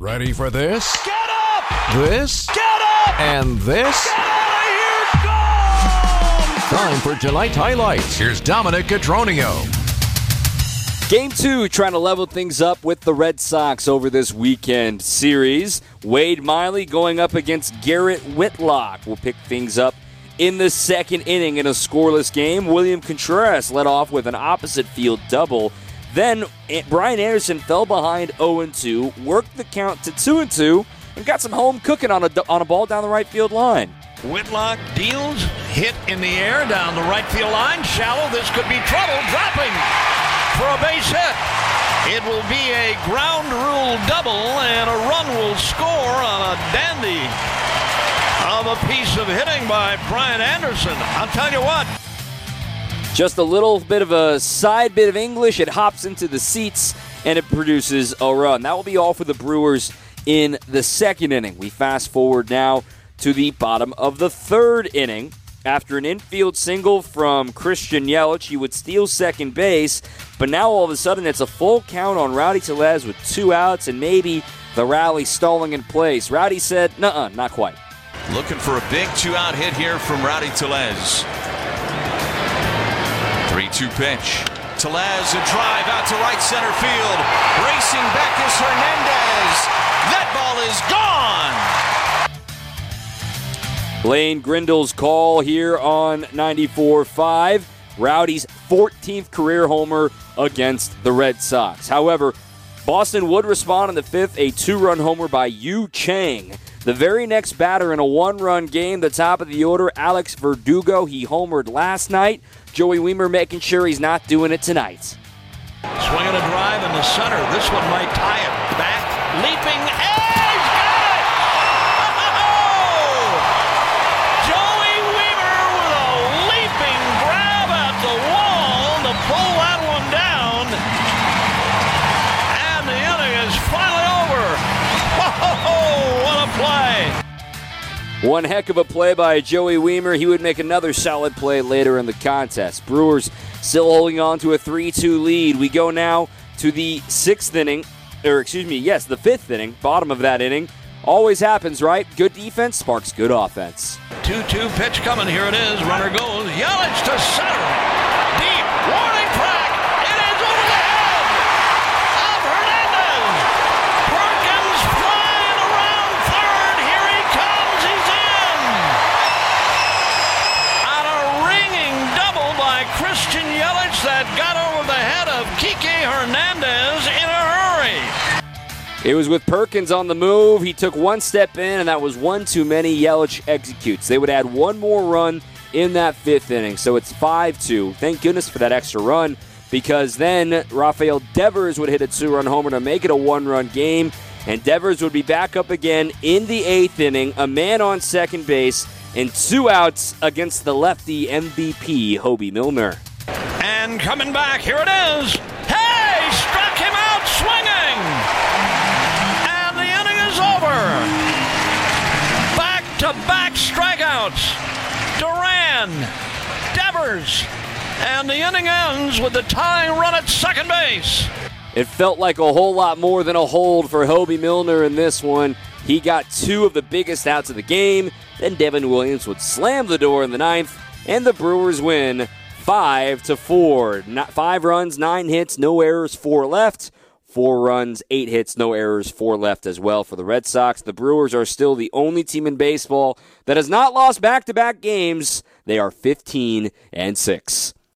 Ready for this? Get up! This? Get up! And this? Get out of here! Gone! Time for tonight's highlights. Here's Dominic Cotroneo. Game two, trying to level things up with the Red Sox over this weekend series. Wade Miley going up against Garrett Whitlock. We'll pick things up in the second inning in a scoreless game. William Contreras led off with an opposite field double. Then Brian Anderson fell behind 0 2, worked the count to 2 2, and got some home cooking on a, on a ball down the right field line. Whitlock deals, hit in the air down the right field line. Shallow, this could be trouble. Dropping for a base hit. It will be a ground rule double, and a run will score on a dandy of a piece of hitting by Brian Anderson. I'll tell you what. Just a little bit of a side bit of English. It hops into the seats and it produces a run. That will be all for the Brewers in the second inning. We fast forward now to the bottom of the third inning. After an infield single from Christian Yelich, he would steal second base, but now all of a sudden it's a full count on Rowdy Tellez with two outs and maybe the rally stalling in place. Rowdy said, "Nuh, uh, not quite." Looking for a big two-out hit here from Rowdy Tellez. 3-2 pitch. Tellez a drive out to right center field. Racing back is Hernandez. That ball is gone. Lane Grindle's call here on 94-5. Rowdy's 14th career homer against the Red Sox. However, Boston would respond in the fifth, a two run homer by Yu Chang. The very next batter in a one run game, the top of the order, Alex Verdugo. He homered last night. Joey Wiemer making sure he's not doing it tonight. Swinging a drive in the center. This one might tie it. Back, leaping, One heck of a play by Joey Wiemer. He would make another solid play later in the contest. Brewers still holding on to a 3 2 lead. We go now to the sixth inning, or excuse me, yes, the fifth inning, bottom of that inning. Always happens, right? Good defense sparks good offense. 2 2 pitch coming. Here it is. Runner goes. Yelich to center. Deep. Warning Hernandez in a hurry. It was with Perkins on the move. He took one step in, and that was one too many. Yelich executes. They would add one more run in that fifth inning, so it's 5 2. Thank goodness for that extra run because then Rafael Devers would hit a two run homer to make it a one run game, and Devers would be back up again in the eighth inning, a man on second base, and two outs against the lefty MVP, Hobie Milner. And coming back, here it is. Hey, struck him out swinging. And the inning is over. Back to back strikeouts. Duran, Devers, and the inning ends with the tying run at second base. It felt like a whole lot more than a hold for Hobie Milner in this one. He got two of the biggest outs of the game. Then Devin Williams would slam the door in the ninth, and the Brewers win five to four. Not five runs, nine hits, no errors, four left. Four runs, eight hits, no errors, four left as well for the Red Sox. The Brewers are still the only team in baseball that has not lost back to back games. They are 15 and 6.